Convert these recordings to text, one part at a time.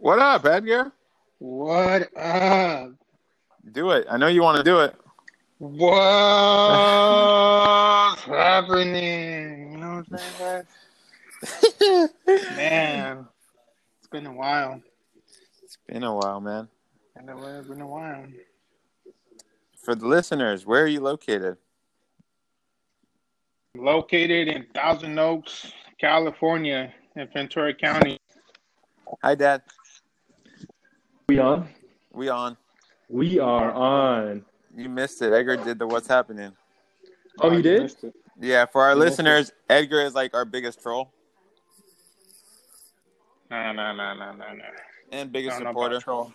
What up, Edgar? What up? Do it. I know you want to do it. What's happening? You know what I'm saying? Man, it's been a while. It's been a while, man. It's been a while. For the listeners, where are you located? Located in Thousand Oaks, California, in Ventura County. Hi, Dad. We on? We on. We are on. You missed it. Edgar did the what's happening. Oh, you did? Yeah, for our You listeners, Edgar is like our biggest troll No, no, no, no, no, no. and biggest Don't supporter about troll.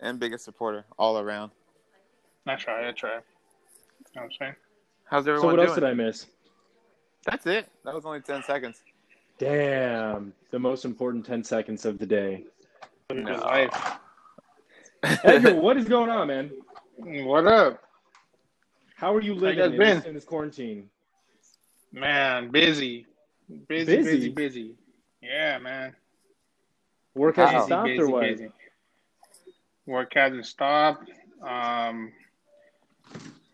and biggest supporter all around. I try, I try. You know what I'm saying? How's everyone? So everyone what else did I miss? That's it. That was only ten seconds. Damn, the most important 10 seconds of the day. Living No. His. Edgar, what is going on, man? What up? How are you living in been? this, in this quarantine? Man, busy. Busy, Busy? busy, busy. Yeah, man. Work hasn't stopped or what? Work hasn't stopped. Um,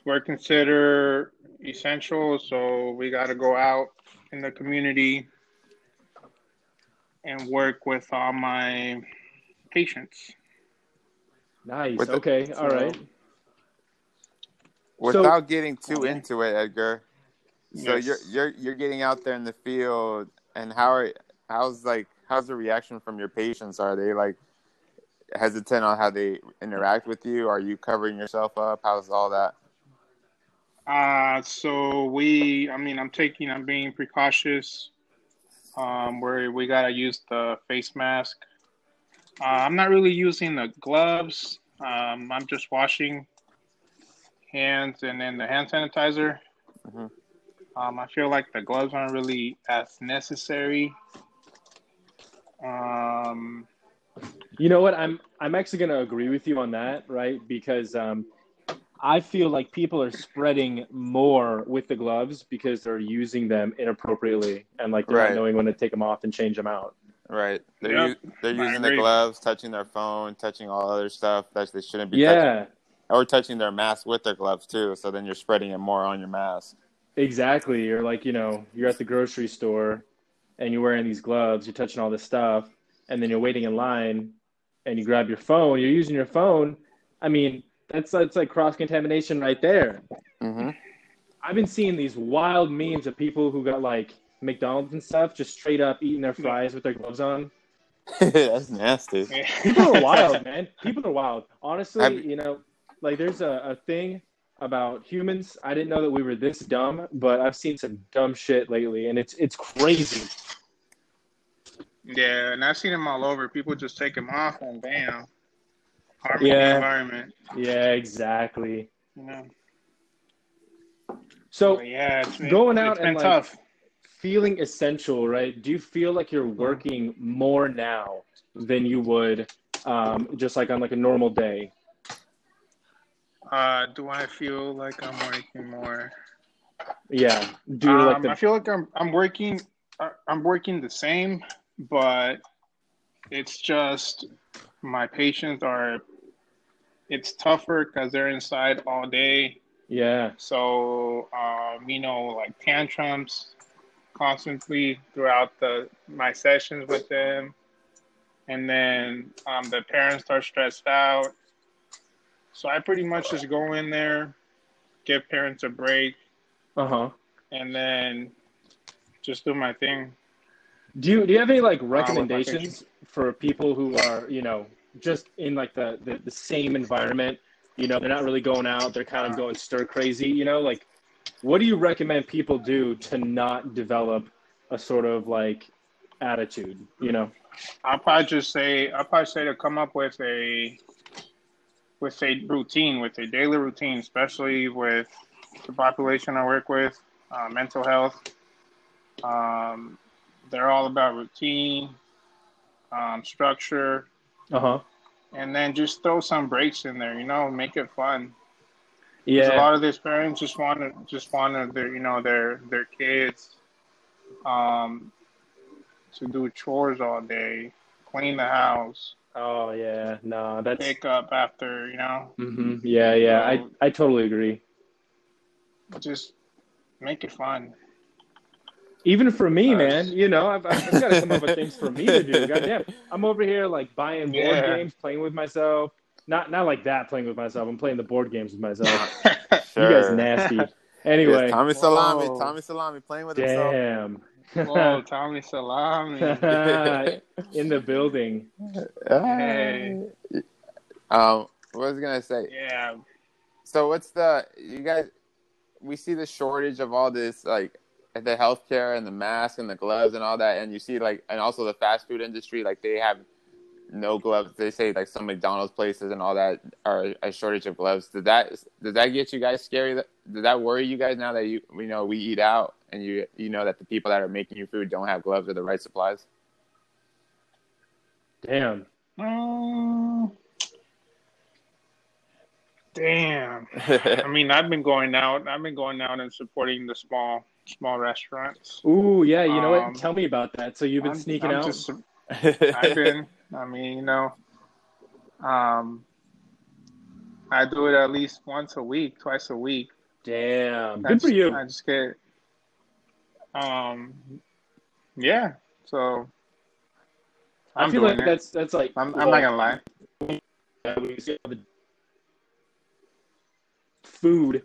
we're considered essential, so we got to go out in the community and work with all my patients. Nice. With the- okay. All right. Without getting too Okay. into it, Edgar. So Yes. you're you're you're getting out there in the field, and how are how's like how's the reaction from your patients? Are they like hesitant on how they interact with you? Are you covering yourself up? How's all that? Uh, so we, I mean, I'm taking, I'm being precautious. Um, where we gotta use the face mask. Uh, I'm not really using the gloves. Um, I'm just washing hands and then the hand sanitizer. Mhm. Um, I feel like the gloves aren't really as necessary. Um, You know what? I'm I'm actually going to agree with you on that, right? Because um, I feel like people are spreading more with the gloves because they're using them inappropriately and like they're Right. not knowing when to take them off and change them out. Right. They're Yep. u- they're using the gloves, touching their phone, touching all other stuff that they shouldn't be touching. Yeah, touching, or touching their mask with their gloves too. So then you're spreading it more on your mask. exactly. You're like, you know, you're at the grocery store and you're wearing these gloves, you're touching all this stuff, and then you're waiting in line and you grab your phone, you're using your phone. I mean, that's that's like cross contamination right there. hmm I've been seeing these wild memes of people who got like McDonald's and stuff just straight up eating their fries with their gloves on. That's nasty. People are wild, man. People are wild. Honestly, Have- you know, like there's a, a thing about humans. I didn't know that we were this dumb, but I've seen some dumb shit lately, and it's it's crazy. yeah, and I've seen them all over. People just take them off and bam, harming the Yeah. environment. Yeah, exactly. You know. So But yeah, it's been, going out it's been and, like, tough. Feeling essential, right? Do you feel like you're working more now than you would um, just like on like a normal day? Uh, do I feel like I'm working more? Yeah. Do you like Um, the I feel like I'm I'm working I- I'm working the same, but it's just my patients are. It's tougher because they're inside all day. yeah. So um, you know, like tantrums constantly throughout the my sessions with them, and then um, the parents are stressed out. So I pretty much just go in there, give parents a break, Uh huh. and then just do my thing. Do you do you have any like my recommendations for people who are you know just in like the, the the same environment? You know, they're not really going out. They're kind of going stir crazy. You know, like what do you recommend people do to not develop a sort of like attitude? You know. I'll probably just say I'll probably say to come up with a with a routine, with a daily routine, especially with the population I work with, uh, mental health. Um, they're all about routine, um, structure, Uh huh. and then just throw some breaks in there. You know, make it fun. 'Cause A lot of these parents just want to just want to their you know their their kids um, to do chores all day, clean the house, Oh yeah, no, that's pick up after you know. Mm-hmm. yeah, yeah. I I totally agree. Just make it fun. Even for me, Uh, man, you know, I've, I've got some other things for me to do. Goddamn, I'm over here like buying board Yeah. games, playing with myself. Not not like that, playing with myself. I'm playing the board games with myself. Sure. You guys nasty. Anyway, Yes, Tommy Salami, Whoa. Tommy Salami playing with himself. damn. Whoa, Tommy Salami. In the building. Hey. Um, what was I gonna say? Yeah. So what's the you guys? We see the shortage of all this like the healthcare and the mask and the gloves and all that, and you see like and also the fast food industry like they have no gloves. They say like some McDonald's places and all that are a shortage of gloves. Did that did that get you guys scary? Did that worry you guys now that you we know we eat out and you you know that the people that are making your food don't have gloves or the right supplies? Damn. Um, damn. I mean, I've been going out. I've been going out and supporting the small small restaurants. Ooh, yeah. You know Um, what? Tell me about that. So you've been I'm- sneaking I'm out. just- I've been. I mean, you know, um, I do it at least once a week, twice a week. Damn. I Good for just- you. I just get, um, yeah. So I I'm feel doing like it. that's that's like I'm, I'm not gonna lie. when you see all the food.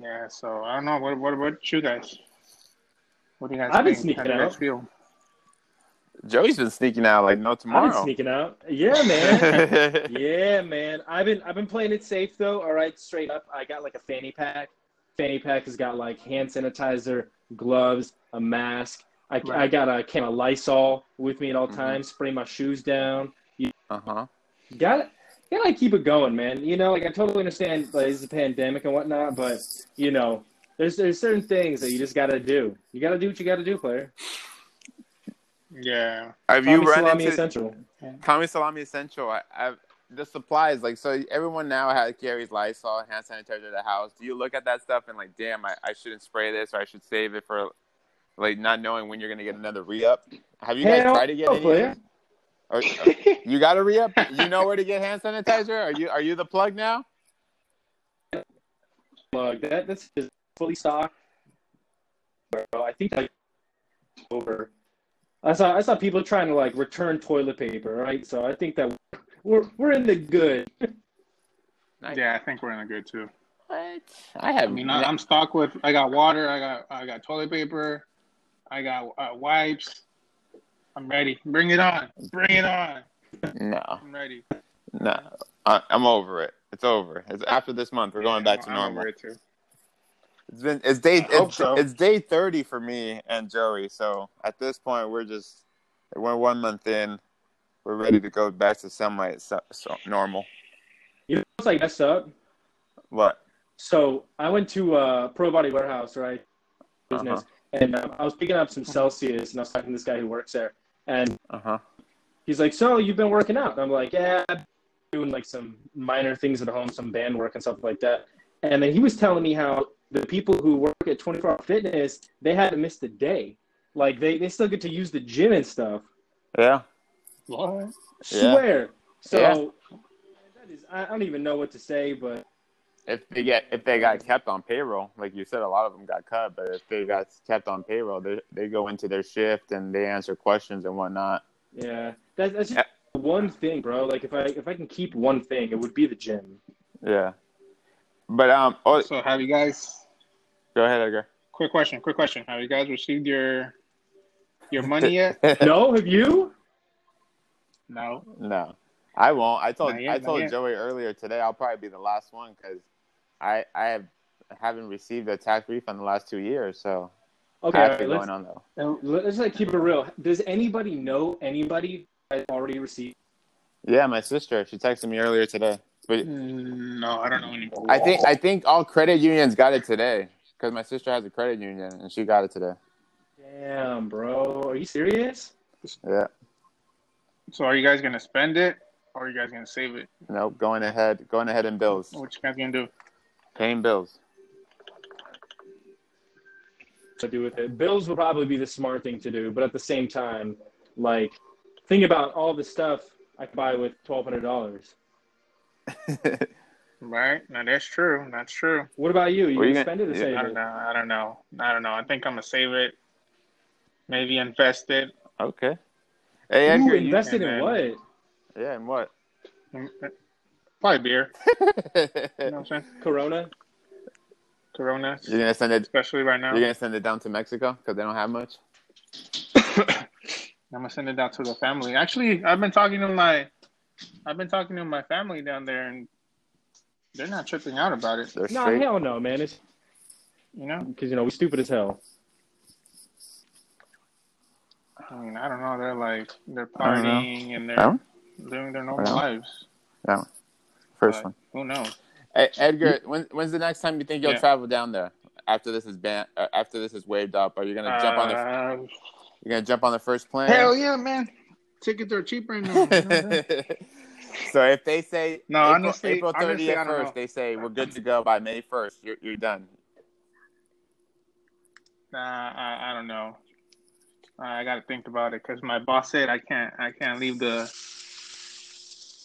Yeah. So I don't know. What what what you guys? What do you guys I've been think? How sneaking out. feel? Joey's been sneaking out like no tomorrow. I've been sneaking out. Yeah, man. yeah, man. I've been I've been playing it safe though. All right, straight up. I got like a fanny pack. Fanny pack has got like hand sanitizer, gloves, a mask. I, I got a can of Lysol with me at all Mhm. times. Spray my shoes down. uh huh. Got it. Gotta like, keep it going, man. You know, like I totally understand like it's a pandemic and whatnot, but you know, there's there's certain things that you just gotta do. You gotta do what you gotta do, player. Yeah. Have Tommy you run Salami into essential. Tommy Salami Essential? I, I've the supplies like so everyone now has carries Lysol hand sanitizer to the house. Do you look at that stuff and like, damn, I, I shouldn't spray this or I should save it for like not knowing when you're gonna get another re up? Have you guys Hell tried to get no, any? player. Or, you got a re up? You know where to get hand sanitizer? Are you are you the plug now? Plug that that's just fully stocked. Bro, I think like over. I saw I saw people trying to like return toilet paper, right? So I think that we're we're in the good. Nice. Yeah, I think we're in the good too. What? I I have. mean, I, I'm stocked with. I got water. I got. I got toilet paper. I got uh, wipes. I'm ready. Bring it on. Bring it on. no, I'm ready. no. I, I'm over it. It's over. It's after this month. We're going back to I'm normal. Over it too. It's been it's day I hope it's, so. it's day thirty for me and Joey. So at this point, we're just we're one month in. We're ready to go back to semi so, so normal. You know what's like messed up? What? So I went to uh, Pro Body Warehouse, right? Business, and um, I was picking up some Celsius, and I was talking to this guy who works there, and Uh huh. he's like, "So you've been working out?" And I'm like, "Yeah, doing like some minor things at home, some band work and stuff like that." And then he was telling me how the people who work at 24 Hour Fitness they haven't missed a day, like they they still get to use the gym and stuff. Yeah. What? Yeah. Swear. So Yeah. that is, I don't even know what to say, but If they get if they got kept on payroll, like you said, a lot of them got cut. But if they got kept on payroll, they they go into their shift and they answer questions and whatnot. yeah, that, that's just one thing, bro. Like if I if I can keep one thing, it would be the gym. Yeah. But um. Oh, So have you guys? go ahead, Edgar. Quick question. Quick question. Have you guys received your your money yet? No, have you? No. No, I won't. I told yet, I told. Joey earlier today. I'll probably be the last one because I I have haven't received a tax refund the last two years. So Okay, I all have to right, going let's, on though. let's like keep it real. Does anybody know anybody that already received? Yeah, my sister. She texted me earlier today. But No, I don't know any. I think I think all credit unions got it today because my sister has a credit union and she got it today. Damn, bro, are you serious? Yeah. So are you guys gonna spend it, or are you guys gonna save it? Nope. Going ahead. Going ahead in bills. What you guys gonna do? Paying bills. To do with it, bills would probably be the smart thing to do, but at the same time, Like, think about all the stuff I could buy with twelve hundred dollars. Right? No, that's true. That's true. What about you? You you gonna gonna- spend it or yeah, save I it? don't know. I don't know. I don't know. I think I'm gonna save it. Maybe invest it. okay. Hey, Ooh, Edgar, you, invested and in then- what? yeah, and what? Probably beer. You know you're what I'm saying? Corona. Corona, gonna send it. especially right now. You're gonna send it down to Mexico because they don't have much. I'm gonna send it down to the family. Actually, I've been talking to my, I've been talking to my family down there, and they're not tripping out about it. They're No, straight. hell no, man. It's You know, because you know we stupid as hell. I mean, I don't know. They're like they're I don't know. partying and they're That living their normal lives. Yeah. lives. First But one. Who knows? Hey, Edgar, when, when's the next time you think you'll Yeah. travel down there? After this is ban- uh, after this is waved up, are you gonna jump on the Uh, you gonna jump on the first plane? hell yeah, man! Tickets are cheaper now. you know what I'm saying? so if they say No, April, honestly- April 30th I first, they say we're good to go by May 1st. You're you're done. Nah, I, I don't know. I got to think about it because my boss said I can't. I can't leave the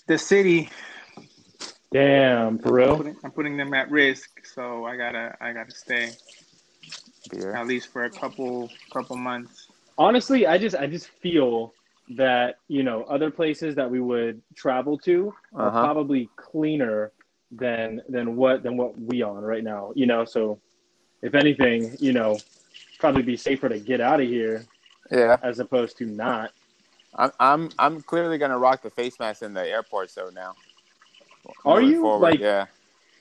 the city. Damn, for I'm real. putting, I'm putting them at risk, so I gotta. I gotta stay Beer. at least for a couple couple months. Honestly, I just I just feel that you know other places that we would travel to are Uh-huh. probably cleaner than than what than what we on right now. You know, so if anything, you know, probably be safer to get out of here Yeah, as opposed to not. I'm I'm I'm clearly gonna rock the face mask in the airport. So now, Are Moving you? Like- yeah,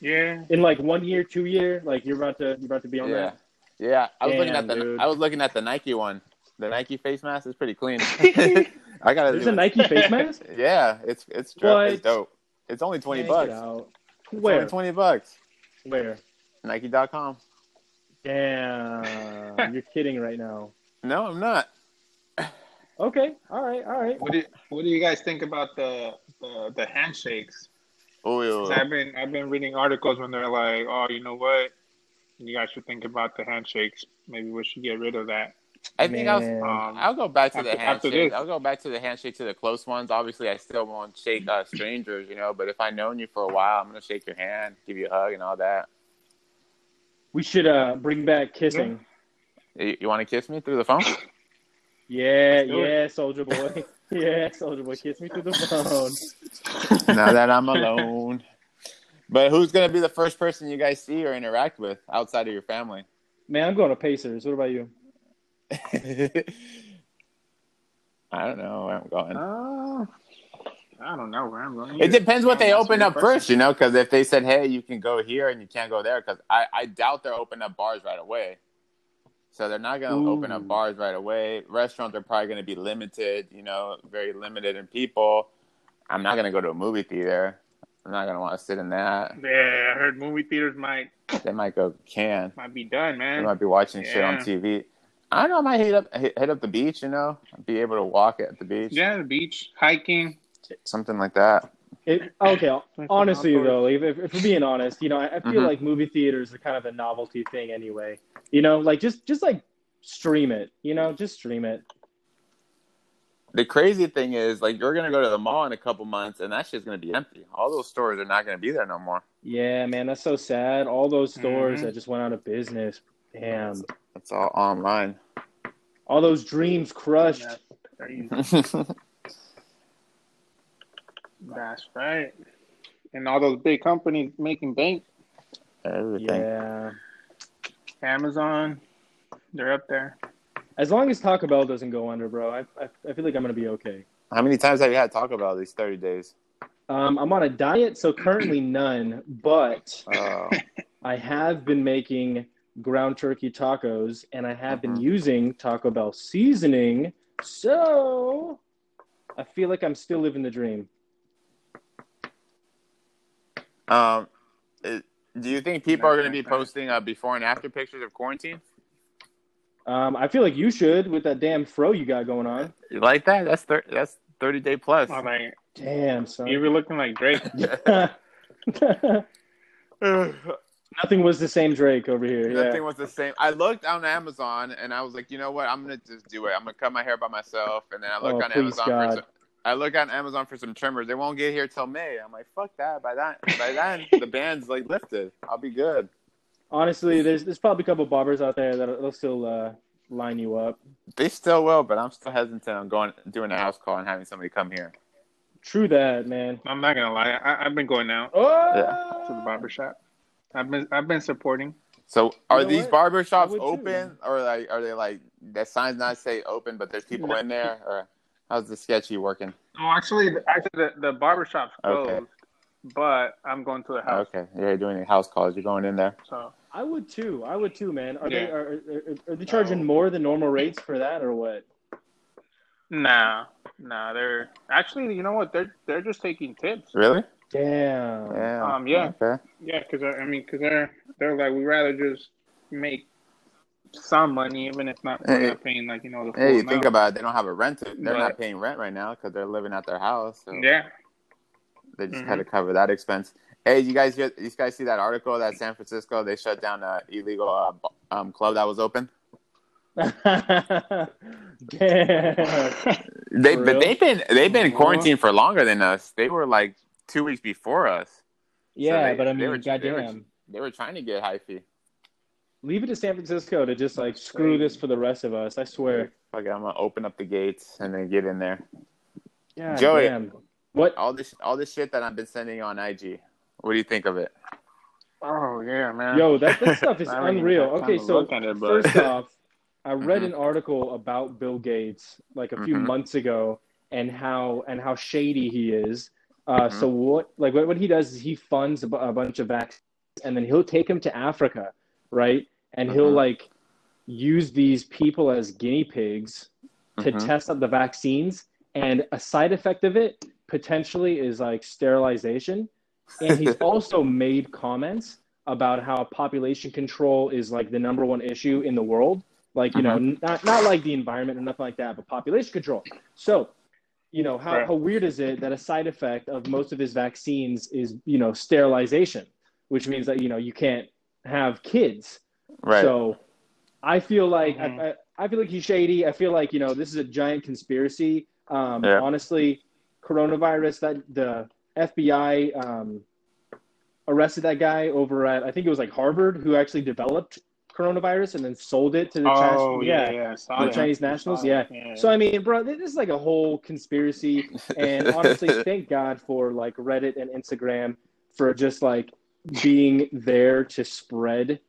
Yeah, In like one year, two year, like you're about to you're about to be on yeah, yeah. I was looking at the dude. I was looking at the Nike one. The Nike face mask is pretty clean. I gotta. There's a it. Nike face mask? Yeah, it's it's dope. It's dope. It's only twenty Check it bucks. It's Where? only twenty bucks. Where? Nike.com. Damn, you're kidding right now. No, I'm not. Okay, all right, all right. What do What do you guys think about the the, the handshakes? Oh, 'Cause I've been I've been reading articles when they're like, oh, you know what? You guys should think about the handshakes. Maybe we should get rid of that. I think I'll Um, I'll go back to the after- after handshake. this. I'll go back to the handshake to the close ones. Obviously, I still won't shake uh, strangers, you know. But if I've known you for a while, I'm gonna shake your hand, give you a hug, and all that. We should uh bring back kissing. You, you want to kiss me through the phone? Yeah, yeah, soldier boy. yeah, soldier boy, kiss me through the phone. now that I'm alone. But who's gonna be the first person you guys see or interact with outside of your family? Man, I'm going to Pacers. What about you? I don't know where I'm going. Uh, I don't know where I'm going. It depends what they open up question. first, you know, because if they said, hey, you can go here and you can't go there, because I, I doubt they're open up bars right away. So they're not going to open up bars right away. Restaurants are probably going to be limited, you know, very limited in people. I'm not going to go to a movie theater. I'm not going to want to sit in that. Yeah, I heard movie theaters might They might go can. might be done, They man. might be watching shit on TV. I don't know. I might hit up hit, hit up the beach. You know, be able to walk at the beach, Yeah, the beach, hiking. something like that. It, okay, honestly though, if, if, if we're being honest, you know, I, I feel Mhm. like movie theaters are kind of a novelty thing anyway. You know, like just just like stream it. You know, just stream it. The crazy thing is, like, you're gonna go to the mall in a couple months, and that shit's gonna be empty. All those stores are not gonna be there no more. Yeah, man, that's so sad. All those stores Mhm. that just went out of business. Damn. It's all online. All those dreams crushed. That's crazy. That's right. And all those big companies making bank. Everything. Yeah. Amazon, they're up there. As long as Taco Bell doesn't go under, bro, I, I, I feel like I'm gonna be okay. How many times have you had Taco Bell these 30 days? Um, I'm on a diet, so currently none, but Uh, I have been making ground turkey tacos and I have been Mhm. using Taco Bell seasoning. So I feel like I'm still living the dream. um, do you think people are going to be posting uh, before and after pictures of quarantine? Um, I feel like you should with that damn fro you got going on. You like that? That's thir- that's 30 day plus. I'm like, Damn, son. you were looking like Drake. Yeah. Nothing was the same Drake over here. Nothing Yeah. was the same. I looked on Amazon and I was like, you know what? I'm gonna just do it. I'm gonna cut my hair by myself. And then I look Oh, on Amazon God. for some, I look on Amazon for some trimmers. They won't get here till May. I'm like, fuck that. By that by then the band's like lifted. I'll be good. Honestly, there's there's probably a couple barbers out there that'll still uh, line you up. They still will, but I'm still hesitant on going doing a house call and having somebody come here. True that, man. I'm not gonna lie. I, I've been going out Oh, yeah. to the barber shop. I've been I've been supporting. So are know these what? barber I shops would too. open or like are they like that signs not say open but there's people in there or how's the sketchy working? Oh, actually, actually, the, the barber shop's closed, Okay. but I'm going to the house. Okay, you're doing house calls. You're going in there. So I would too. I would too, man. Are they are, are, are they charging more than normal rates for that or what? nah, nah. They're actually, you know what? They're they're just taking tips. Really? Damn. Yeah. Um, yeah. Okay. Yeah, because I mean, because they're they're like we rather just make some money, even if not Hey. not paying like you know the full Hey, you amount. think about it. They don't have a rent. They're But- not paying rent right now because they're living at their house. So yeah. they just Mhm. had to cover that expense. Hey, you guys get? You guys see that article that San Francisco they shut down a illegal uh, um, club that was open? Damn. they but they've been they've been quarantined for longer than us. They were like two weeks before us. Yeah, they- but I they were- mean, they were- goddamn. They were trying to get hyphy. Leave it to San Francisco to just like screw this for the rest of us. I swear. Fuck it, I'm gonna open up the gates and then get in there. God Joey. damn. What? All this all this shit that I've been sending on IG. What do you think of it? Oh yeah, man. Yo, that, that stuff is I haven't even unreal. Okay, so it, but- first off, I read Mhm. an article about Bill Gates like a few Mhm. months ago and how and how shady he is. Uh, Mhm. So what like what, what he does is he funds a, bunch of vaccines and then he'll take them to Africa, right? And he'll Mhm. like use these people as guinea pigs to Mhm. test out the vaccines. And a side effect of it potentially is like sterilization. And he's also made comments about how population control is like the number one issue in the world. Like, you know, not, not like the environment or nothing like that, but population control. So, you know, how, Right. how weird is it that a side effect of most of his vaccines is, you know, sterilization, which means that, you know, you can't have kids. Right. So I feel like Mhm. I, I, I feel like he's shady. I feel like you know this is a giant conspiracy. Um, Yeah. Honestly, coronavirus that the FBI um, arrested that guy over at I think it was like Harvard who actually developed coronavirus and then sold it to the Oh Chinese, yeah, yeah. I the that. Chinese nationals. Yeah. yeah. So I mean, bro, this is like a whole conspiracy. And honestly, thank God for like Reddit and Instagram for just like being there to spread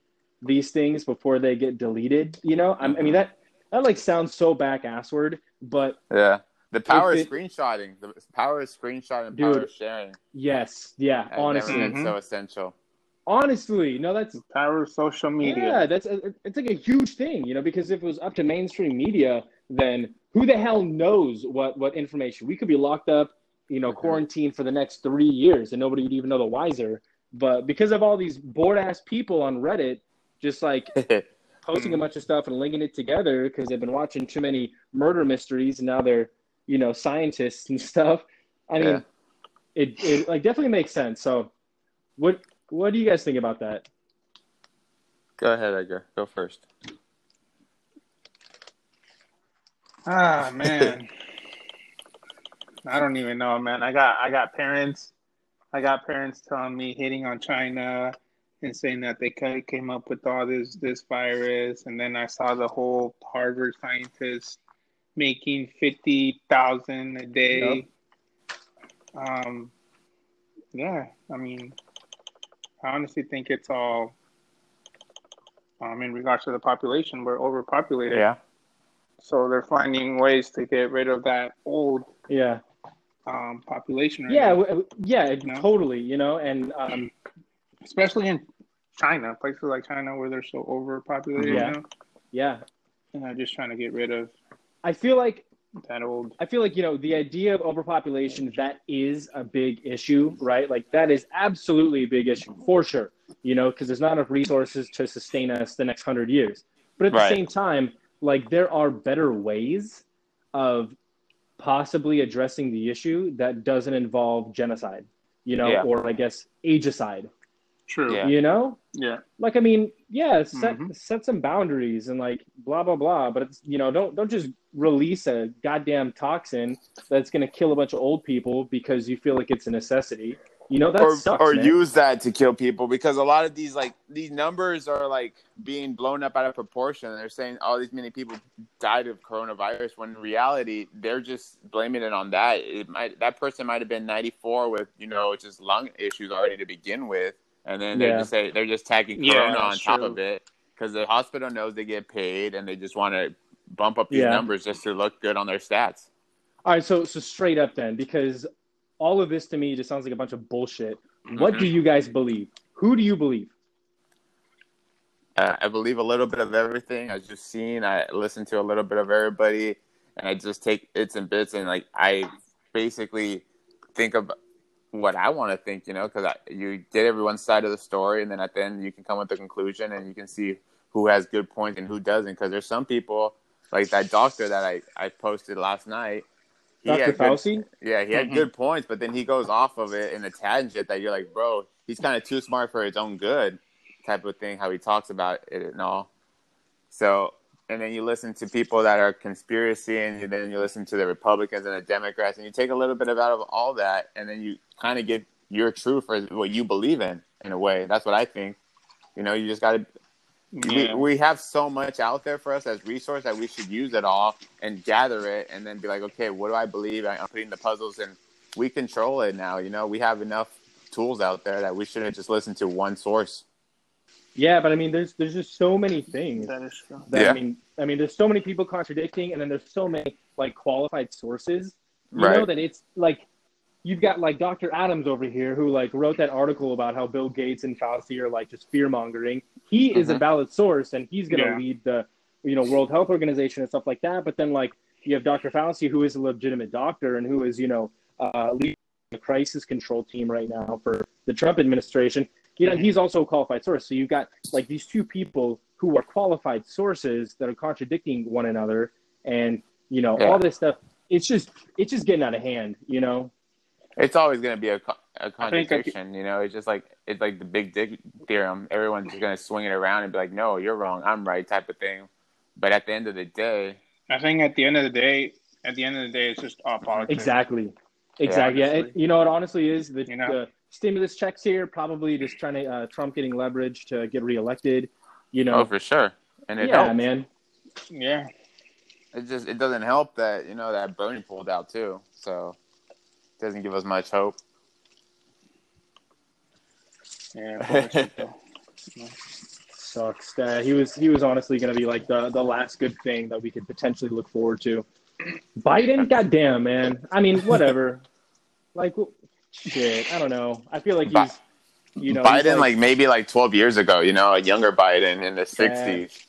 these things before they get deleted. You know, I, I mean that that like sounds so back assward, but yeah. The power If of screenshotting. The power of screenshotting and power of sharing. yes, yeah, has honestly, never been Mhm. so essential. Honestly, no, that's power of social media. Yeah, that's it's like a huge thing, you know, because if it was up to mainstream media, then who the hell knows what what information? We could be locked up, you know, Mhm. quarantined for the next three years, and nobody would even know the wiser. But because of all these bored ass people on Reddit, just like posting a bunch of stuff and linking it together because they've been watching too many murder mysteries, and now they're you know scientists and stuff. I mean, Yeah. it it like definitely makes sense. So, what what do you guys think about that? Go ahead, Edgar. Go first. Ah man. I don't even know, man. I got I got parents I got parents telling me hitting on China and saying that they came up with all this this virus and then I saw the whole Harvard scientist making 50,000 a day. Um yeah, I mean I honestly think it's all um in regards to the population, we're overpopulated. Yeah. So they're finding ways to get rid of that old Yeah. um, population. Right Yeah, w- w- yeah, No. totally. You know, and um, especially in China, places like China where they're so overpopulated Yeah. now, yeah, and they're just trying to get rid of I feel like that old. I feel like you know the idea of overpopulation that is a big issue, right? Like that is absolutely a big issue for sure. You know, because there's not enough resources to sustain us the next hundred years. But at the same time, like there are better ways of possibly addressing the issue that doesn't involve genocide. You know, Yeah. or I guess ageicide. True. Yeah. You know, Yeah. like I mean, yeah, set Mhm. set some boundaries and like blah blah blah. But it's you know, don't don't just release a goddamn toxin that's gonna kill a bunch of old people because you feel like it's a necessity. You know that or sucks, or man. use that to kill people because a lot of these like these numbers are like being blown up out of proportion. They're saying all these many people died of coronavirus when in reality they're just blaming it on that. It might that person might have been 94 with you know just lung issues already to begin with, and then they Yeah. just say they're just tagging Yeah, corona on top true. of it because the hospital knows they get paid and they just want to bump up these Yeah. numbers just to look good on their stats. All right, so so straight up then, because all of this to me just sounds like a bunch of bullshit. What Mhm. do you guys believe? Who do you believe? Uh, I believe a little bit of everything. I just seen. I listen to a little bit of everybody, and I just take bits and bits, and like I basically think of what I want to think. You know, because you get everyone's side of the story, and then at the end you can come with a conclusion, and you can see who has good points and who doesn't. Because there's some people like that doctor that I I posted last night. He Dr. had good- yeah, he had Mhm. good points, but then he goes off of it in a tangent that you're like, bro, he's kind of too smart for his own good, type of thing. How he talks about it and all. So, and then you listen to people that are conspiracy, and then you listen to the Republicans and the Democrats, and you take a little bit of out of all that, and then you kind of get your truth for what you believe in, in a way. That's what I think. You know, you just got to Yeah. we, we have so much out there for us as resource that we should use it all and gather it and then be like okay what do i believe i'm putting the puzzles and we control it now you know we have enough tools out there that we shouldn't just listen to one source Yeah, but I mean, there's there's just so many things. that is true. That, Yeah. I mean, I mean, there's so many people contradicting, and then there's so many like qualified sources. You Right. know that it's like you've got like Dr. Adams over here who like wrote that article about how Bill Gates and Fauci are like just fear mongering. He is a Mhm. valid source, and he's going to Yeah. lead the you know World Health Organization and stuff like that. But then like you have Dr. Fauci who is a legitimate doctor and who is you know uh, leading the crisis control team right now for the Trump administration. You know, he's also a qualified source. So you've got like these two people who are qualified sources that are contradicting one another, and you know Yeah. all this stuff. It's just it's just getting out of hand. You know. it's always going to be a, co- a I think I could- contradiction you know it's just like it's like the big dick theorem everyone's just going to swing it around and be like no you're wrong i'm right type of thing but at the end of the day I think at the end of the day, at the end of the day, it's just all politics. Exactly. Exactly. Yeah. honestly. it, you know, it honestly is the, You know? the stimulus checks here probably just trying to uh, Trump getting leverage to get reelected. You know. oh for sure and it yeah, helps. man. Yeah. it just it doesn't help that you know that Bernie pulled out too, so it doesn't give us much hope. Yeah. bullshit, though. Sucks. Uh, he was he was honestly going to be like the the last good thing that we could potentially look forward to. Biden, goddamn man. I mean, whatever. like, shit. I don't know. I feel like Bi- he's, you know, Biden, like, maybe like twelve years ago, you know, a younger Biden in the sixties.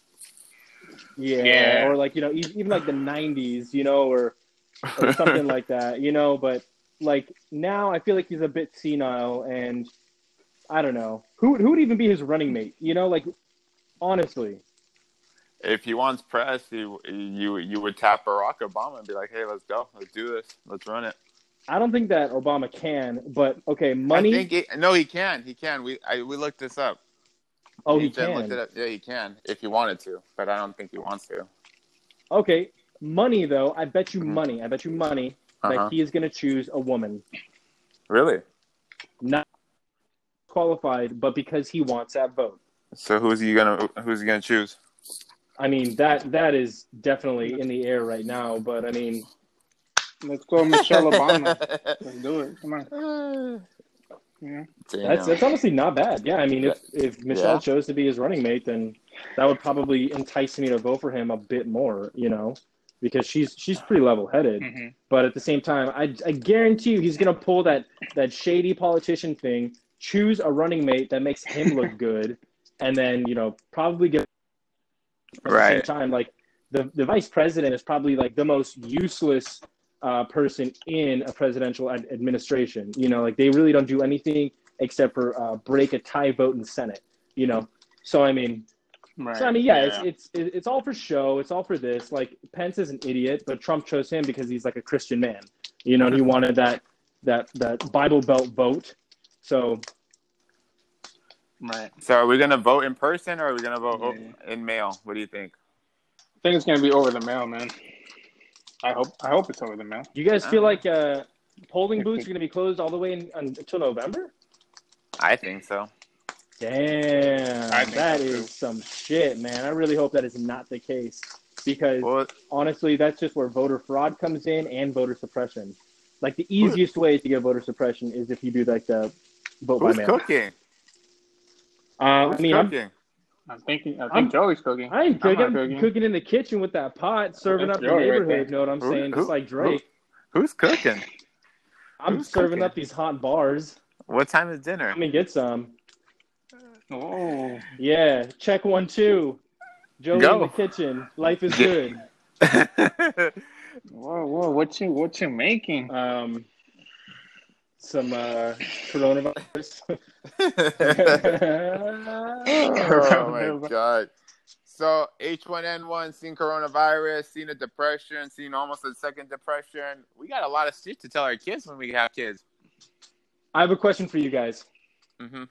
Yeah, Yeah. or like you know, even like the '90s, you know, or, or something like that, you know. But like now, I feel like he's a bit senile, and I don't know who who would even be his running mate. You know, like honestly, If he wants press, you you you would tap Barack Obama and be like, "Hey, let's go, let's do this, let's run it." I don't think that Obama can. But okay, money. I think he, no, he can. He can. We I, we looked this up. oh, he looked can. it up. Yeah, he can if he wanted to, but I don't think he wants to. Okay, money though. I bet you Mhm. money. I bet you money Uh-huh. that he is going to choose a woman, Really? not qualified, but because he wants that vote. So who's he gonna who's he gonna choose? I mean that that is definitely in the air right now. But I mean, Let's go, Michelle Obama. Let's do it. Come on. Yeah. That's that's honestly not bad. Yeah, I mean, if if Michelle Yeah. chose to be his running mate, then that would probably entice me to vote for him a bit more. You know, because she's she's pretty level headed. hmm But at the same time, I I guarantee you, he's gonna pull that that shady politician thing, choose a running mate that makes him look good, and then you know probably get at the same Right. time like the the vice president is probably like the most useless uh, person in a presidential ad- administration. You know, like they really don't do anything except for uh, break a tie vote in the Senate. You know, so I mean, Right. so I mean, yeah, it's it's it's all for show. It's all for this. Like Pence is an idiot, but Trump chose him because he's like a Christian man. You know, and he wanted that that that Bible Belt vote. So Right. So are we gonna vote in person or are we gonna vote Yeah. in mail? What do you think? I think it's gonna be over the mail, man. I hope. I hope it's over the mail. Do you guys feel Uh, like uh, polling booths are going to be closed all the way in, until November? I think so. Damn, I think that so, is too. some shit, man. I really hope that is not the case because Well, honestly, that's just where voter fraud comes in and voter suppression. Like the easiest way to get voter suppression is if you do like the vote by who's mail. cooking? Uh, I Who's mean, I'm, cooking? I'm thinking. I think I'm- Joey's cooking. I ain't I'm cooking. I'm cooking. cooking in the kitchen with that pot, serving That's up the Joey right neighborhood. there. know what I'm Who- saying? who- Just like Drake. Who's cooking? I'm who's serving cooking? up these hot bars. What time is dinner? Let me get some. Oh, Yeah, check one, two. Joey Go. in the kitchen. Life is good. whoa, whoa! What you what you making? Um, some uh, coronavirus. oh my god. So H1N1, seen coronavirus, seen a depression, seen almost a second depression. We got a lot of shit to tell our kids when we have kids. I have a question for you guys. hmm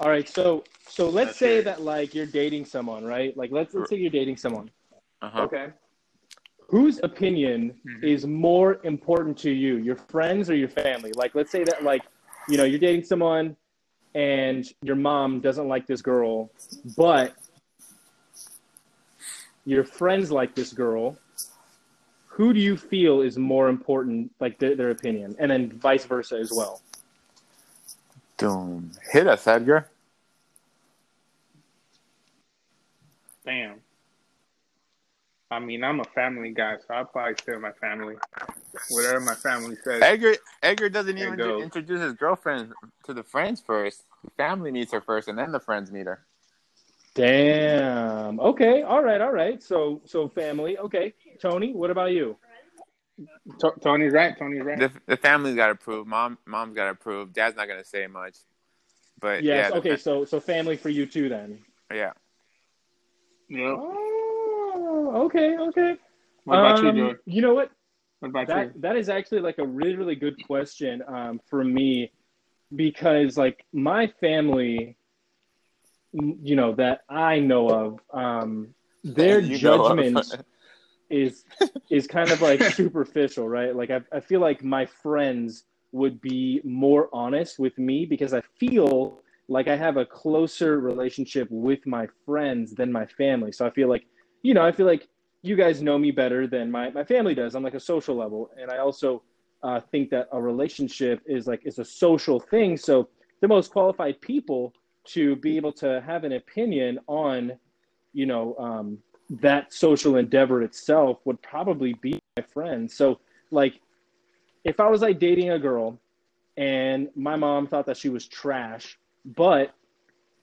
All right, so so let's Let's say it. that like you're dating someone, right? Like let's let's say you're dating someone. Uh-huh. Okay. Whose opinion Mhm. is more important to you, your friends or your family? Like let's say that like you know you're dating someone and your mom doesn't like this girl, but your friends like this girl. Who do you feel is more important, like their, their opinion, and then vice versa as well? Doom. Hit us, Edgar. Damn. I mean, I'm a family guy, so I'll probably say my family. Whatever my family says. Edgar Edgar doesn't even it goes. introduce his girlfriend to the friends first. The family meets her first and then the friends meet her. Damn. Okay. All right. All right. So so family. Okay. Tony, what about you? To- Tony's right. Tony's right. The, the family's got to prove. Mom mom's got to prove. Dad's not gonna say much. But Yes. yeah, okay. fa- So so family for you too then. yeah. Yep. Oh. Okay. Okay. What about Um, you, Joey? You know what? What about That you? that is actually like a really really good question um, for me because like my family, you know that I know of, um, their You know of. judgment is is kind of like superficial, right? Like I, I feel like my friends would be more honest with me because I feel like I have a closer relationship with my friends than my family. So I feel like, you know, I feel like you guys know me better than my, my family does on like a social level. And I also uh, think that a relationship is like, is a social thing. So the most qualified people to be able to have an opinion on, you know, um, that social endeavor itself would probably be my friends. So like, if I was like dating a girl and my mom thought that she was trash, but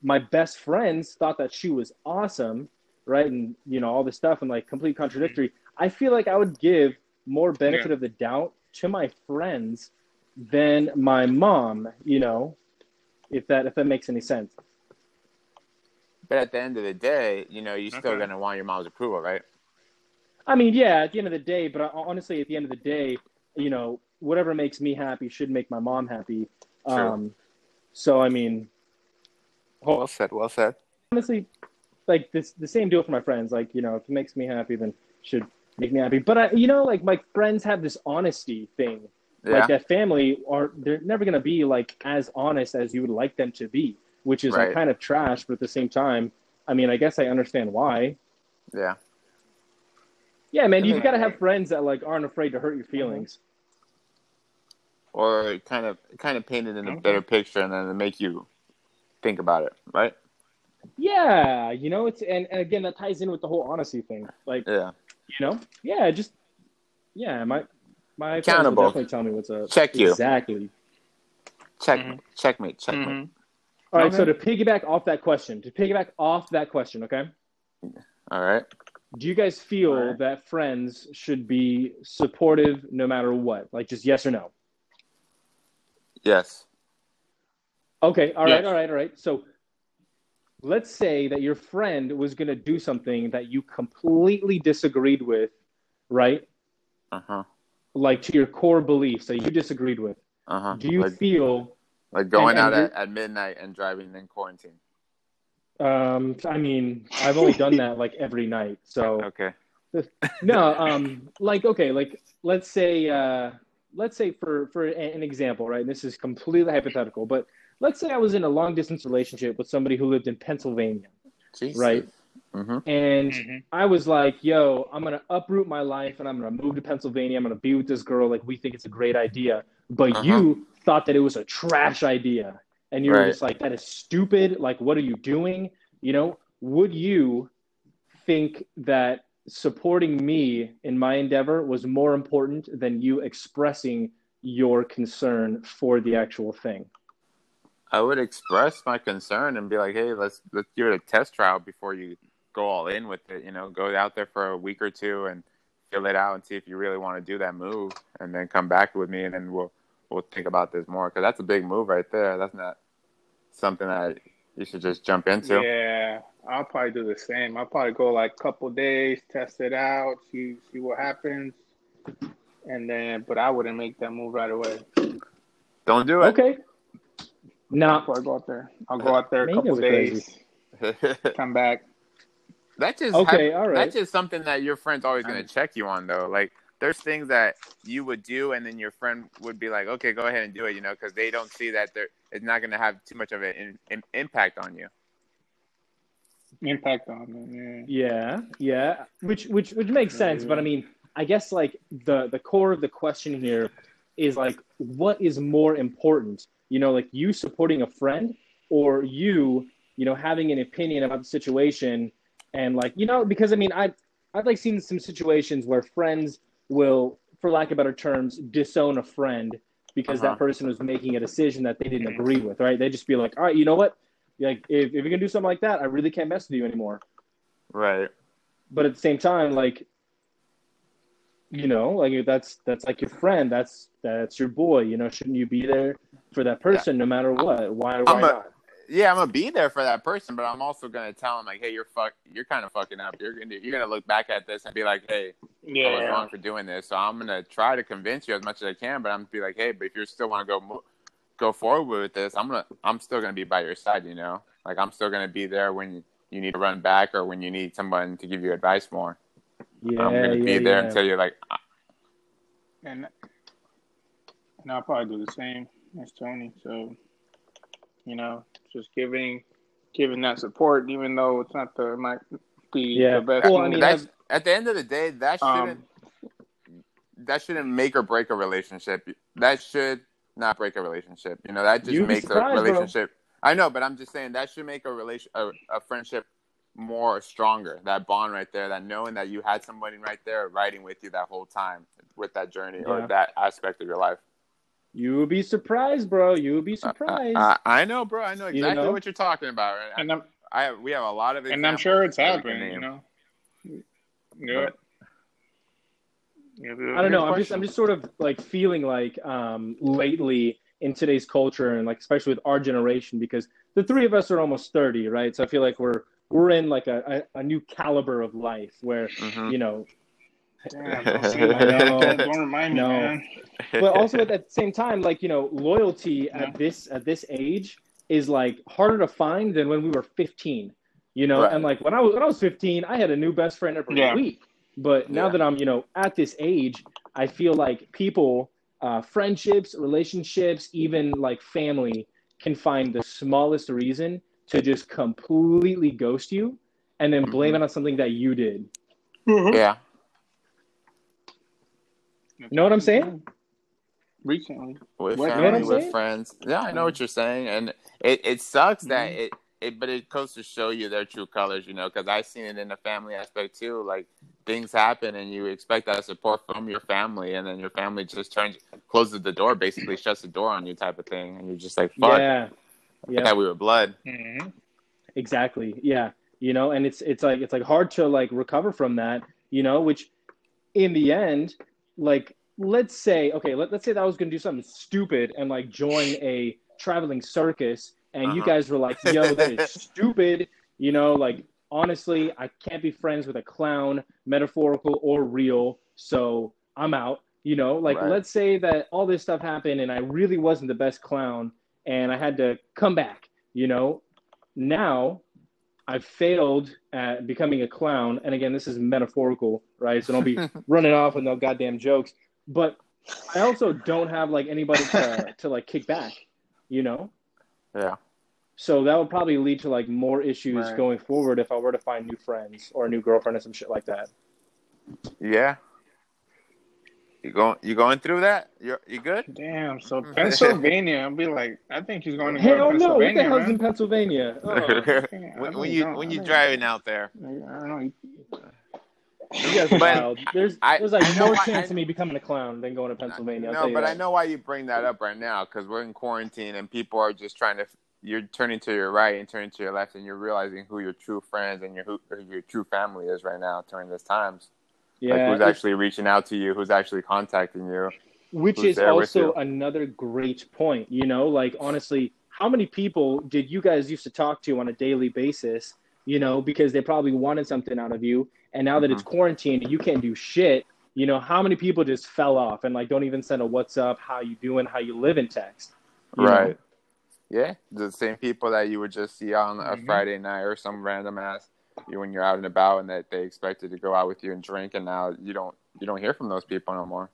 my best friends thought that she was awesome, right? And you know, all this stuff and like complete contradictory. I feel like I would give more benefit Yeah. of the doubt to my friends than my mom, you know, if that if that makes any sense. But at the end of the day, you know, you're still gonna want your mom's approval, right? I mean, yeah, at the end of the day, but honestly, at the end of the day, you know, whatever makes me happy should make my mom happy. True. Um, so I mean, Well said. Well said. honestly, like this, the same deal for my friends. Like, you know, if it makes me happy, then should make me happy. But I, you know, like my friends have this honesty thing. Yeah. Like that family are they're never gonna be like as honest as you would like them to be, which is like kind of trash. But at the same time, I mean, I guess I understand why. yeah. Yeah, man, you've got to have friends that like aren't afraid to hurt your feelings. Or kind of kind of painted in a better picture and then to make you think about it, right? Yeah, you know, it's and, and again that ties in with the whole honesty thing. Like, Yeah. you know, yeah, just yeah, my my friends will Accountable. definitely tell me what's up. Check you. exactly. Check Mhm. checkmate, checkmate. Mhm. All right, Okay. so to piggyback off that question, to piggyback off that question, okay, All right. do you guys feel All right. that friends should be supportive no matter what? Like, just yes or no? Yes. Okay, all right, Yes. all right, all right. So let's say that your friend was going to do something that you completely disagreed with, right? Uh huh. Like to your core beliefs that you disagreed with. Uh huh. Do you feel Like going And- and out you're- at, at midnight and driving in quarantine. Um, I mean, I've only done that like every night. So Okay. no, um, like okay, like let's say, uh, let's say for for an example, right? And this is completely hypothetical, but let's say I was in a long distance relationship with somebody who lived in Pennsylvania, Jesus. right? Mm-hmm. And Mhm. I was like, yo, I'm gonna uproot my life and I'm gonna move to Pennsylvania. I'm gonna be with this girl. Like, we think it's a great idea. But Uh-huh. you thought that it was a trash idea. And you were Right. just like, that is stupid. Like, what are you doing? You know, would you think that supporting me in my endeavor was more important than you expressing your concern for the actual thing? I would express my concern and be like, "Hey, let's let's give it a test trial before you go all in with it. You know, go out there for a week or two and feel it out and see if you really want to do that move, and then come back with me, and then we'll we'll think about this more because that's a big move right there. That's not something that you should just jump into. Yeah, I'll probably do the same. I'll probably go like a couple days, test it out, see see what happens, and then. But I wouldn't make that move right away. Don't do it. Okay. Now, Before I go out there, I'll go uh, out there a couple days, come back. That's just Okay, hap- all right. That's just something that your friend's always going to check you on, though. Like, there's things that you would do, and then your friend would be like, "Okay, go ahead and do it," you know, because they don't see that there it's not going to have too much of an in, in, impact on you. Impact on them. Yeah, yeah, which which which makes sense, but I mean, I guess like the the core of the question here is like what is more important? You know, like you supporting a friend or you, you know, having an opinion about the situation and like, you know, because I mean, I I've like seen some situations where friends will for lack of better terms disown a friend because Uh-huh. that person was making a decision that they didn't agree with, right? They just be like, "All right, you know what? Like if, if you're going to do something like that, I really can't mess with you anymore." Right. but at the same time like you know like that's that's like your friend that's that's your boy you know shouldn't you be there for that person no matter what why why I'm a- not Yeah, I'm gonna be there for that person, but I'm also gonna tell him like, "Hey, you're fuck, you're kind of fucking up. You're gonna you're gonna look back at this and be like, hey, Yeah. I was wrong for doing this. So I'm gonna try to convince you as much as I can, but I'm gonna be like, hey, but if you still want to go mo- go forward with this, I'm gonna I'm still gonna be by your side. You know, like I'm still gonna be there when you, you need to run back or when you need someone to give you advice more. Yeah I'm gonna be there yeah. until you're like, "Ah, And and I'll probably do the same as Tony. So, you know, just giving giving that support, even though it's not the might be Yeah. the best. Well, I mean, that's at the end of the day, that shouldn't um, that shouldn't make or break a relationship. That should not break a relationship. You know, that just makes a surprised, bro. relationship. I know, but I'm just saying that should make a relation a, a friendship more stronger. That bond right there, that knowing that you had somebody right there riding with you that whole time with that journey or that aspect of your life. you would be surprised bro you would be I, surprised I, I know, bro. I know You exactly know? what you're talking about. and I'm I we have a lot of and I'm sure it's examples that we can happened. You know. Yeah. I don't know. I'm just I'm just sort of like feeling like um, lately in today's culture and like especially with our generation because the three of us are almost 30, right? So I feel like we're we're in like a, a, a new caliber of life where Mhm. you know Damn, don't, say I know. don't, don't remind me, man. but also at the same time like you know loyalty Yeah. at this at this age is like harder to find than when we were 15 you know Right. and like when i was when i was 15 i had a new best friend every Yeah. week but now Yeah. that i'm you know at this age i feel like people uh, friendships relationships even like family can find the smallest reason to just completely ghost you and then blame Mhm. it on something that you did yeah. you know what i'm saying Recently, with What- family, you know with saying? friends. Yeah, I know what you're saying, and it, it sucks that Mm-hmm. it, it, but it goes to show you their true colors, you know, because I've seen it in the family aspect too. Like things happen, and you expect that support from your family, and then your family just turns, closes the door, basically shuts the door on you, type of thing, and you're just like, fuck, yeah I yeah thought we were blood. mm-hmm. exactly yeah you know and it's it's like it's like hard to like recover from that you know which in the end like let's say okay let, let's say that i was going to do something stupid and like join a traveling circus and you Uh-huh. guys were like yo that is stupid you know like honestly i can't be friends with a clown metaphorical or real so i'm out you know like Right. let's say that all this stuff happened and i really wasn't the best clown and I had to come back. You know, now I've failed at becoming a clown, and again, this is metaphorical, right? So don't be running off with no goddamn jokes. But I also don't have like anybody to to like kick back. You know, Yeah. so that would probably lead to like more issues Right. going forward if I were to find new friends or a new girlfriend or some shit like that. Yeah. You going you going through that? You you good? Damn. So Pennsylvania, I'll be like, I think he's going to go Hell to no! What the hell's man. in Pennsylvania? Oh, when, when you know. when you driving out there. I don't know. you guys are wild. There's I- there's like I know more why- chance I- of me becoming a clown than going to Pennsylvania. I'll No, but that. I know why you bring that up right now because we're in quarantine and people are just trying to. You're turning to your right and turning to your left, and you're realizing who your true friends and your who who your true family is right now during these times. Yeah, like who's actually reaching out to you, who's actually contacting you. which is also another great point. You know, like honestly, how many people did you guys used to talk to on a daily basis? You know, because they probably wanted something out of you, and now that it's Mm-hmm. quarantine and you can't do shit, you know, how many people just fell off and like don't even send a what's up, how you doing, how you live in text. you know? Right. Yeah, the same people that you would just see on a Mhm. Friday night or some random ass you when you're out and about, and that they expected to go out with you and drink, and now you don't you don't hear from those people no more.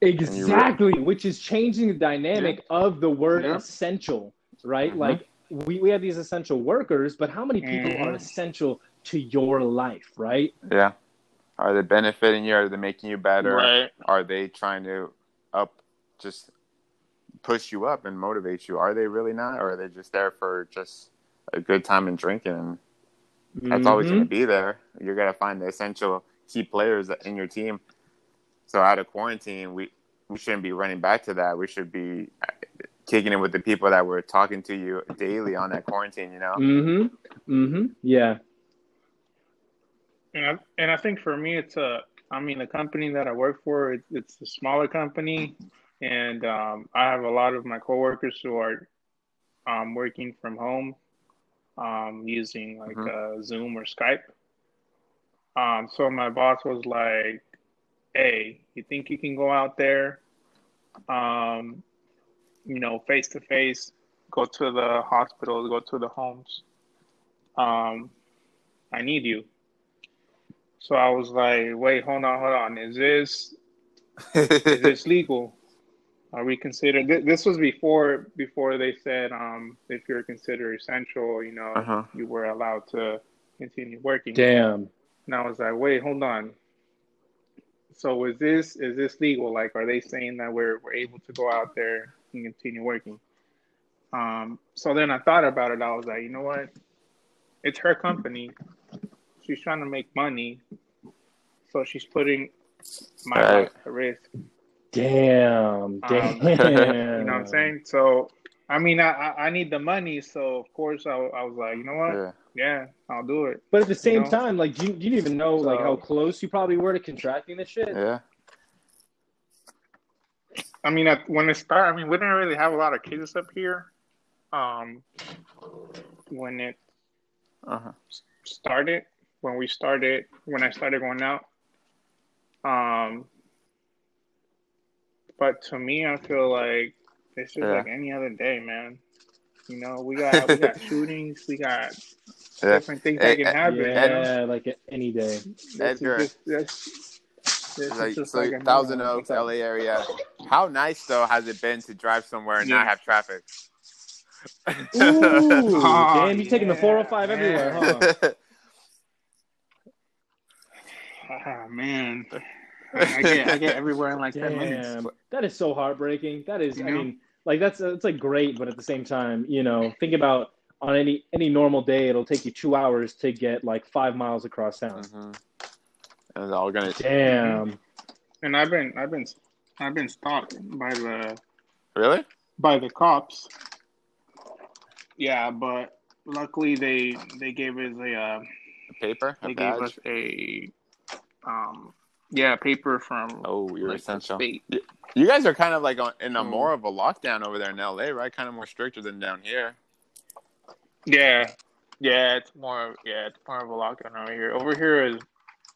you re- Exactly, which is changing the dynamic of the word Yeah. essential, right? Mhm. Like we, we have these essential workers, but how many people are Mhm. essential to your life, right? Yeah. Are they benefiting you? Are they making you better? Right. Are they trying to up just push you up and motivate you? Are they really not? Or are they just there for just a good time and drinking? And that's always Mhm. going to be there. You're going to find the essential key players in your team. So out of quarantine, we, we shouldn't be running back to that. We should be kicking it with the people that were talking to you daily on that quarantine, you know? Mm-hmm. Mm-hmm. Yeah. And I, and I think for me, it's a, I mean, the company that I work for, it's, it's a smaller company, and um, I have a lot of my coworkers who are um, working from home, um, using like uh, Zoom or Skype. Um, so my boss was like, "Hey, you think you can go out there, um, you know, face to face, go to the hospitals, go to the homes? Um, I need you." So I was like, wait, hold on, hold on. Is this is this legal? Are we considered? Th- this was before before they said um, if you're considered essential, you know, Uh-huh. you were allowed to continue working. Damn. And I was like, wait, hold on. So is this is this legal? Like, are they saying that we're we're able to go out there and continue working? Um, so then I thought about it. I was like, you know what? It's her company. She's trying to make money, so she's putting my Right. life at risk. Damn. Damn. Um, You know what I'm saying? So, I mean, I I, I need the money, so of course I, I was like, you know what? yeah. Yeah, I'll do it. But at the same know? time, like, you, you didn't even know like So- how close you probably were to contracting this shit. Yeah. I mean, at, when it started, I mean, we didn't really have a lot of cases up here. Um, when it Uh-huh. started, when we started, when I started going out. Um, but to me, I feel like it's just Yeah. like any other day, man. You know, we got we got shootings, we got Yeah. different things Eh, that can happen. you know? Like any day. This is Edgar. just- this- this like just so like a Thousand Oaks, LA area. How nice though has it been to drive somewhere and not have traffic? Ooh, Oh, damn, you taking the yeah, 405 everywhere, huh? Ah, man. I get, I get everywhere in like 10 minutes. That is so heartbreaking. That is, You I know? mean, like that's it's like great, but at the same time, you know, think about on any any normal day, it'll take you two hours to get like five miles across town. Mhm. And it's all gonna Damn. And I've been, I've been, I've been stopped by the really. by the cops. Yeah, but luckily they they gave us a uh, A paper, a they gave badge. us a um yeah paper from Oh, you're like, essential. You guys are kind of like on, in a Mm. more of a lockdown over there in LA, right? Kind of more stricter than down here. Yeah, yeah, it's more yeah, it's more of a lockdown over here. Over here is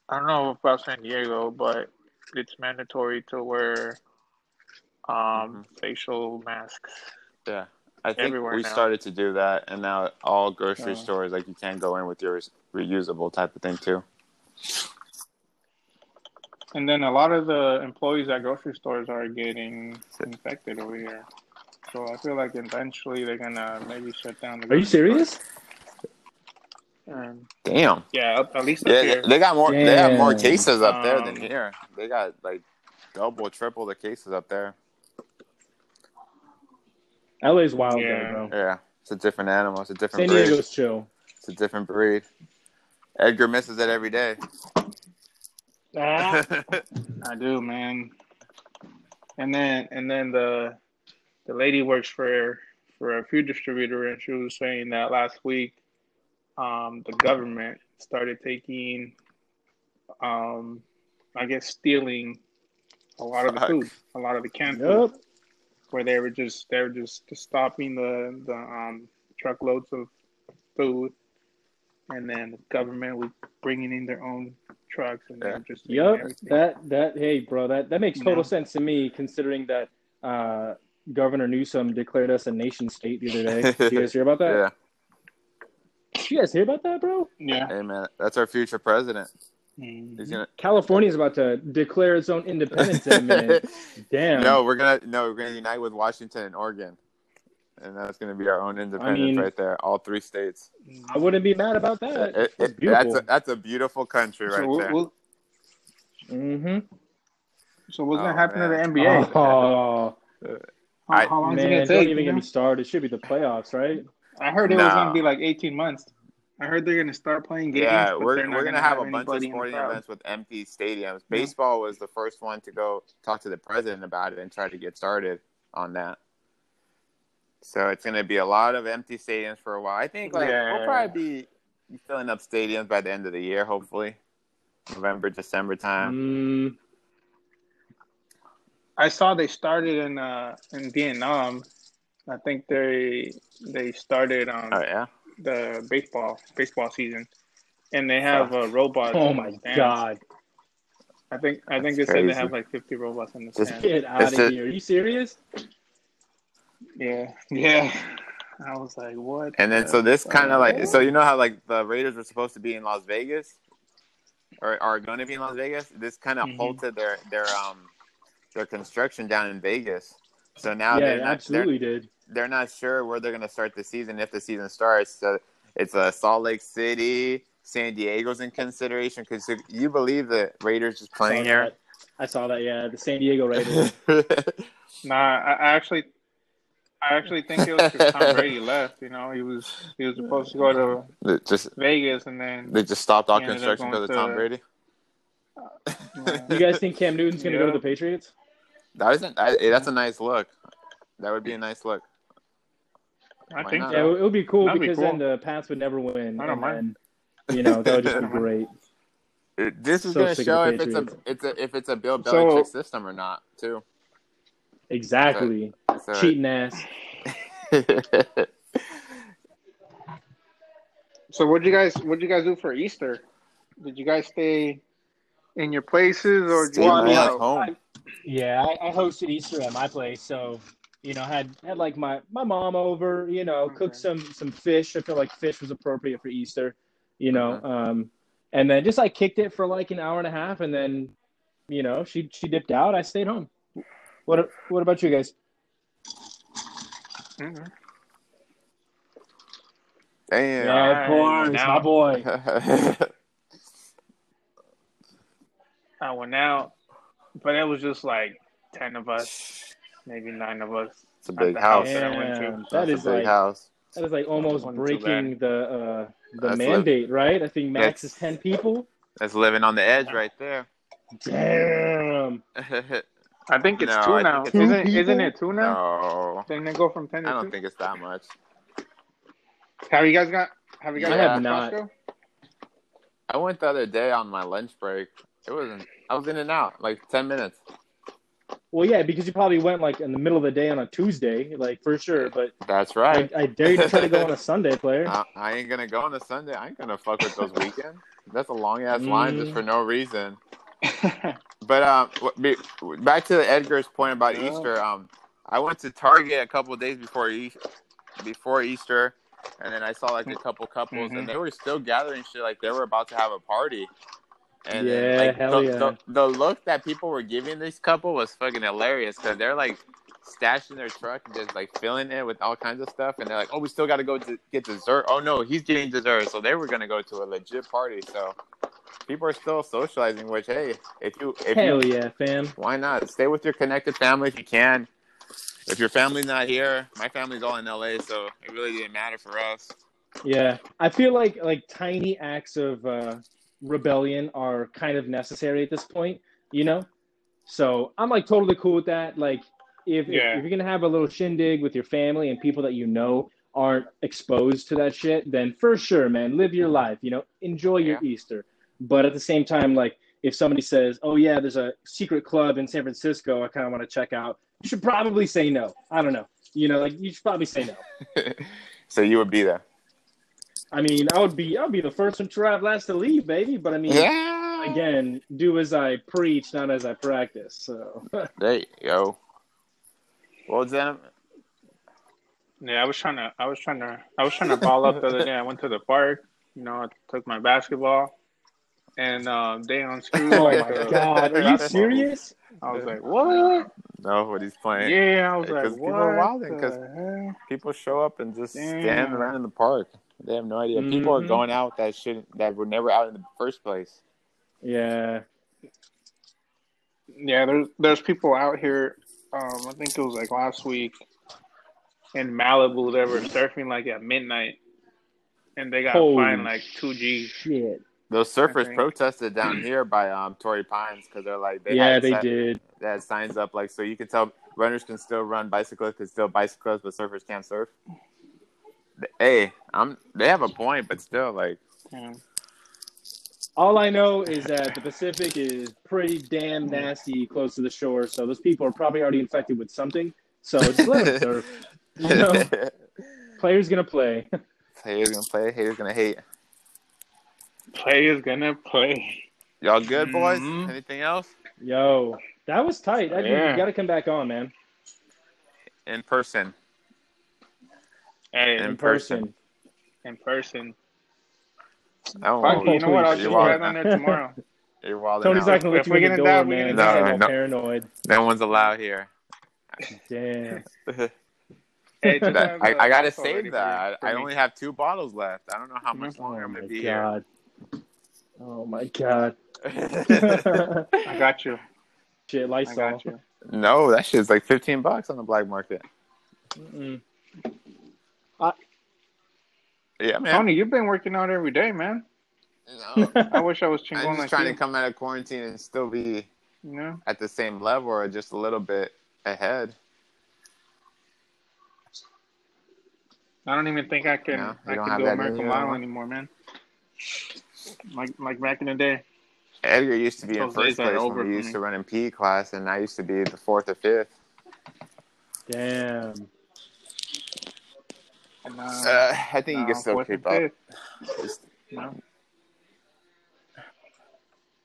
I don't know about San Diego, but it's mandatory to wear um facial masks. Yeah, I think everywhere we now. started to do that, and now all grocery Oh. stores like you can't go in with your reusable type of thing too. And then a lot of the employees at grocery stores are getting infected over here. So I feel like eventually they're gonna maybe shut down the. Are you serious? Um, Damn. yeah, at least up Yeah, here. they got more. They have more cases up there than Um, here. They got like double, triple the cases up there. LA's wild Yeah. though, bro. Yeah, it's a different animal. It's a San different breed. Diego's chill. It's a different breed. Edgar misses it every day. Ah, I do, man. And then and then the the lady works for for a food distributor, and she was saying that last week, um, the government started taking, um, I guess stealing a lot of the food, a lot of the canned food, where they were just they were just, just stopping the the um, truckloads of food, and then the government was bringing in their own trucks and they Yeah. just taking Yup. everything. That that hey, bro, that that makes total know? sense to me, considering that uh, Governor Newsom declared us a nation state the other day. Did you guys hear about that? yeah. Did you guys hear about that, bro? Yeah. Hey man, that's our future president. Mhm. He's gonna. California's about to declare its own independence in a minute. Damn. no, we're gonna no, we're gonna unite with Washington and Oregon, and that's gonna be our own independence mean- right there. All three states. I wouldn't be mad about that. It- It's it- beautiful. that's a, that's a beautiful country So, right what- there. what- mm-hmm. so what's gonna Oh, happen man. to the NBA? Oh, how, I- how long is it man, gonna don't take? even you get me know? started. It should be the playoffs, right? I heard it was gonna be like 18 months. I heard they're gonna start playing games. yeah, we're we're gonna have a bunch of anybody in the sporting events with empty stadiums. Baseball was the first one to go talk to the president about it and try to get started on that. So it's gonna be a lot of empty stadiums for a while. I think like Yeah. we'll probably be filling up stadiums by the end of the year, hopefully, November, December time. Mm, I saw they started in uh in Vietnam. I think they they started on Oh yeah, the baseball baseball season, and they have uh, robots. oh my stands. god. I think I think That's they said they have like 50 robots in the Just- stands. Get out of here. Are you serious? Yeah, yeah. I was like, what? and then the so this kind of like so you know how like the Raiders were supposed to be in Las Vegas, or are going to be in Las Vegas. This kind of Mhm. halted their their um their construction down in Vegas. So now yeah, they're not they're, absolutely did. they're not sure where they're going to start the season if the season starts. So it's a Salt Lake City, San Diego's in consideration because you believe the Raiders just playing Saw here. that. I saw that. Yeah, the San Diego Raiders. Nah, I, I actually, I actually think it was because Tom Brady left. You know, he was he was supposed to go to just Vegas, and then they just stopped all He ended up construction going because of Tom to- Brady. Uh, you guys think Cam Newton's gonna go to the Patriots? That isn't. I, eh, that's a nice look. That would be a nice look. I Why think not? Yeah, it would be cool That'd be because cool. then the Pats would never win. I don't and mind. then, you know, that would just be great. It- This is So going to show if it's a it's a if it's a Bill So- Belichick system or not too. Exactly. So, Cheating ass. So what would you guys what would you guys do for Easter? Did you guys stay in your places or did Stay you Well, I home. mean, go I- Yeah, I, I hosted Easter at my place, so you know, had had like my my mom over, you know, cooked some some fish. I feel like fish was appropriate for Easter, you know, um, and then just like kicked it for like an hour and a half, and then, you know, she she dipped out. I stayed home. What what about you guys? Mhm. Damn. Yeah, of course, now- my boy. I went out, but it was just like ten of us, maybe nine of us. it's a big the house. house that I went to. That's a big like house. that is like almost breaking the uh, the That's mandate, right? I think max That's- is ten people. That's living on the edge right there. Damn. I think it's No, two I now. think it's- Isn't Two isn't it two now? no, Didn't it go from ten to I don't two? think it's that much. Have you guys got? Have you guys I got have not. Costco? I went the other day on my lunch break. It wasn't. I was in and out like ten minutes. Well, yeah, because you probably went like in the middle of the day on a Tuesday, like for sure. But That's right. I, I dare you to try to go on a Sunday, player. I, I ain't gonna go on a Sunday. I ain't gonna fuck with those weekends. That's a long ass line just Mm. for no reason. But um, back to Edgar's point about Yeah. Easter. Um, I went to Target a couple days before Easter, before Easter, and then I saw like a couple couples, Mhm. and they were still gathering shit like they were about to have a party. And then, Yeah, like, hell the, yeah. the, the look that people were giving this couple was fucking hilarious because they're like stashing their truck and just like filling it with all kinds of stuff, and they're like, "Oh, we still got to go to get dessert." Oh no, he's getting dessert, so they were gonna go to a legit party. So people are still socializing. Which hey, if you if Hell you yeah, fam. why not stay with your connected family if you can. If your family's not here, my family's all in LA, so it really didn't matter for us. Yeah, I feel like like tiny acts of uh, rebellion are kind of necessary at this point, you know. So I'm like totally cool with that. Like, if, if- Yeah. if you're gonna have a little shindig with your family and people that you know aren't exposed to that shit, then for sure, man, live your life. You know, enjoy your Easter. But at the same time, like if somebody says, "Oh yeah, there's a secret club in San Francisco, I kind of want to check out," you should probably say no. I don't know. You know, like you should probably say no. so you would be there. I mean, I would be I'll be the first one to arrive, last to leave, baby. But I mean, Yeah. again, do as I preach, not as I practice. So There you go. Well, then, Yeah, I was trying to. I was trying to. I was trying to ball up the other day. I went to the park. You know, I took my basketball, and um, they unscrewed. oh like, my god, are you serious? I was like, what? No, what he's playing. Yeah, I was Because like, people what? are wilding, 'cause- the? People show up and just stand around in the park. They have no idea. People are Mhm. going out that shouldn't, that were never out in the first place. Yeah. Yeah, there's there's people out here. Um, I think it was like last week in Malibu. They were surfing like at midnight, and they got Holy fined like two G's. Shit. Those surfers protested down here by um Torrey Pines because they're like they yeah, had they set- did. they had signs up like so you can tell runners can still run, bicyclists can still bicyclists, but surfers can't surf. Hey, I'm they have a point, but still like Yeah. All I know is that the Pacific is pretty damn nasty close to the shore, so those people are probably already infected with something. So just let them surf. You know, players gonna play. Players gonna play, haters gonna hate. Play is gonna play. Y'all good boys? Mhm. Anything else? Yo, that was tight. I Yeah. you got to come back on, man. In person. Hey, In person. in, person. person. Oh, Fuck, you know what? I'll you're see on there tomorrow. You're wild. Tony's not gonna let If you we in get the in door, that, we man. get He's in that. No, no. paranoid. No one's allowed here. Damn. Hey, I, uh, I gotta that's save that. I, I only have two bottles left. I don't know how much Mhm. longer Oh I'm gonna be god. Oh my god. I got you. Shit, I Lysol. got you. no, that shit's like fifteen bucks on the black market. Mm-mm. Yeah, man. Tony, you've been working out every day, man. No. I wish I was I'm just like trying you. to come out of quarantine and still be You know? at the same level or just a little bit ahead. I don't even think I can. No, you I don't can do American you Mile anymore? anymore, man. Like like back in the day. Edgar used to be in Those first place over when we used me. to run in PE class, and I used to be the fourth or fifth. Damn. And, uh, Uh, I think you no, can still fourth keep up. Just- No.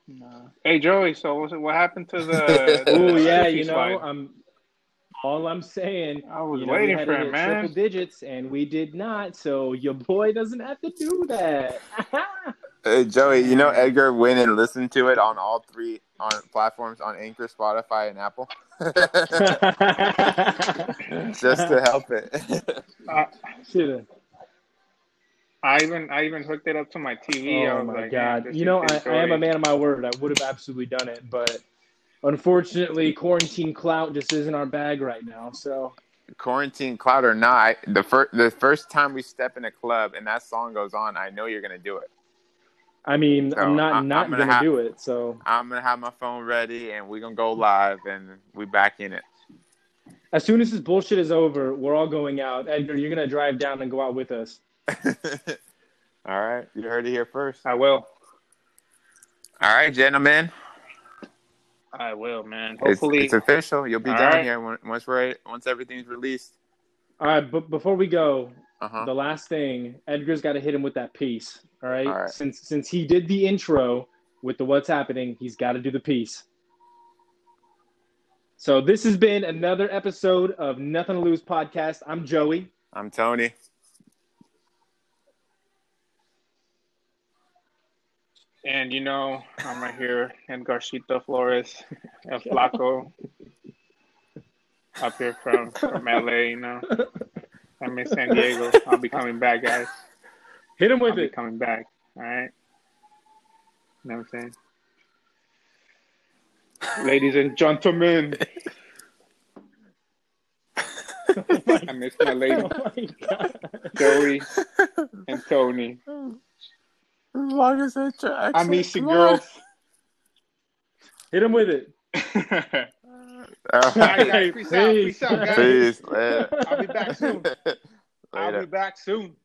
No. Hey Joey, so what's, what happened to the? the Oh yeah, you know, slide? I'm all I'm saying. I was you know, waiting we had for to it, man. Triple digits, and we did not. So your boy doesn't have to do that. Hey, Joey, you know Edgar went and listened to it on all three on platforms on Anchor, Spotify, and Apple, just to help it. Uh, Should've. I even I even hooked it up to my TV. I Oh was my like, god! man, You know, I, I am a man of my word. I would have absolutely done it, but unfortunately, quarantine clout just isn't our bag right now. So Quarantine clout or not, the first the first time we step in a club and that song goes on, I know you're gonna do it. I mean, So, I'm not I- I'm not gonna gonna, have- do it. So I'm gonna have my phone ready and we're gonna go live and we back in it. as soon as this bullshit is over, we're all going out. Edgar, you're gonna drive down and go out with us. All right, you heard it here first. I will. All right, gentlemen, I will, man. it's, Hopefully, it's official. You'll be All down right. here once we're once everything's released. All right, but before we go, Uh huh. the last thing, Edgar's got to hit him with that piece. All right? All right. Since since he did the intro with the what's happening, he's got to do the piece. So this has been another episode of Nothing to Lose podcast. I'm Joey. I'm Tony. And you know, I'm right here in Garcito Flores, El Flaco, up here from, from LA, you know. I'm in San Diego. I'll be coming back, guys. Hit him with I'll be it. coming back. All right. You know what I'm saying? Ladies and gentlemen, I miss my lady, Oh my god. Joey and Tony. As long as it's your I accent, miss you, girls. Hit him with it. All right, guys. Peace out. Peace out, guys. Peace. I'll be back soon. I'll be back soon.